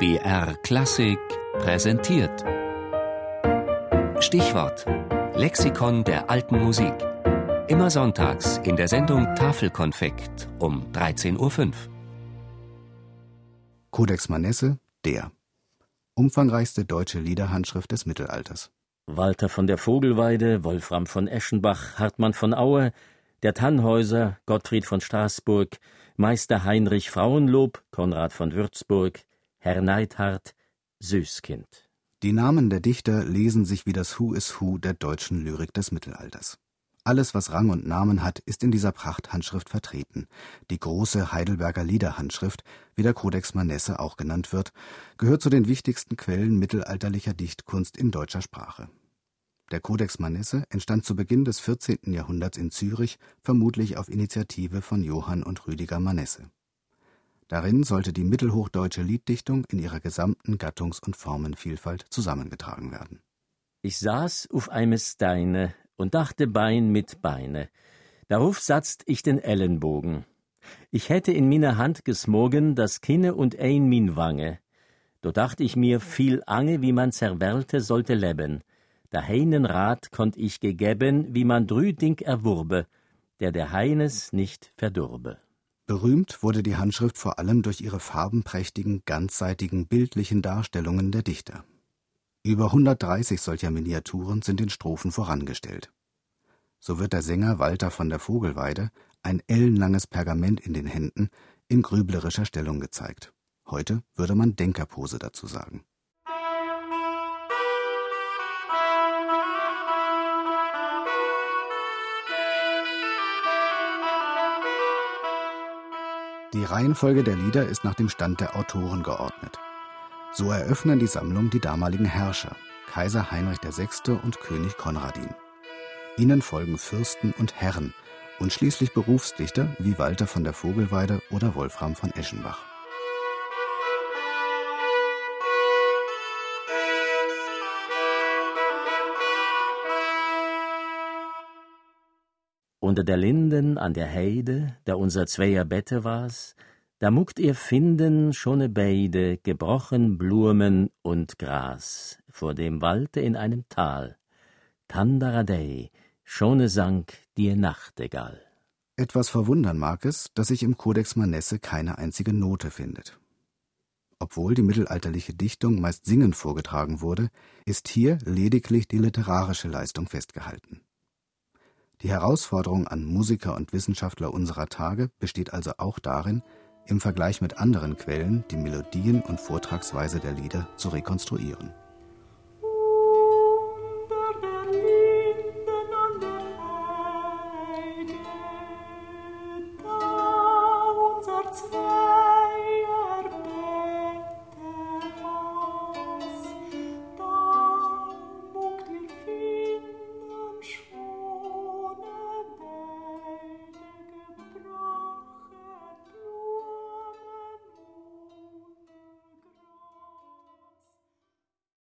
BR Klassik präsentiert. Stichwort: Lexikon der alten Musik. Immer sonntags in der Sendung Tafelkonfekt um 13.05 Uhr. Codex Manesse, der. Umfangreichste deutsche Liederhandschrift des Mittelalters. Walter von der Vogelweide, Wolfram von Eschenbach, Hartmann von Aue, der Tannhäuser, Gottfried von Straßburg, Meister Heinrich Frauenlob, Konrad von Würzburg, Herr Neidhardt, Süßkind. Die Namen der Dichter lesen sich wie das Who is Who der deutschen Lyrik des Mittelalters. Alles, was Rang und Namen hat, ist in dieser Prachthandschrift vertreten. Die große Heidelberger Liederhandschrift, wie der Codex Manesse auch genannt wird, gehört zu den wichtigsten Quellen mittelalterlicher Dichtkunst in deutscher Sprache. Der Codex Manesse entstand zu Beginn des 14. Jahrhunderts in Zürich, vermutlich auf Initiative von Johann und Rüdiger Manesse. Darin sollte die mittelhochdeutsche Lieddichtung in ihrer gesamten Gattungs- und Formenvielfalt zusammengetragen werden. Ich saß auf einem Steine und dachte Bein mit Beine. Darauf satzt ich den Ellenbogen. Ich hätte in meiner Hand gesmogen das Kinne und ein min Wange. Do dacht ich mir viel Ange, wie man zerwählte sollte leben. Da heinen Rat konnt ich gegeben, wie man drüding erwurbe, der der Heines nicht verdurbe. Berühmt wurde die Handschrift vor allem durch ihre farbenprächtigen, ganzseitigen, bildlichen Darstellungen der Dichter. Über 130 solcher Miniaturen sind in Strophen vorangestellt. So wird der Sänger Walter von der Vogelweide ein ellenlanges Pergament in den Händen in grüblerischer Stellung gezeigt. Heute würde man Denkerpose dazu sagen. Die Reihenfolge der Lieder ist nach dem Stand der Autoren geordnet. So eröffnen die Sammlung die damaligen Herrscher, Kaiser Heinrich VI. und König Konradin. Ihnen folgen Fürsten und Herren und schließlich Berufsdichter wie Walter von der Vogelweide oder Wolfram von Eschenbach. Unter der Linden an der Heide, da unser zweier Bette war's, da muckt ihr finden schone Beide, gebrochen Blumen und Gras, vor dem Walde in einem Tal. Tandaradei, schone sank die Nachtigall. Etwas verwundern mag es, dass sich im Codex Manesse keine einzige Note findet. Obwohl die mittelalterliche Dichtung meist singend vorgetragen wurde, ist hier lediglich die literarische Leistung festgehalten. Die Herausforderung an Musiker und Wissenschaftler unserer Tage besteht also auch darin, im Vergleich mit anderen Quellen die Melodien und Vortragsweise der Lieder zu rekonstruieren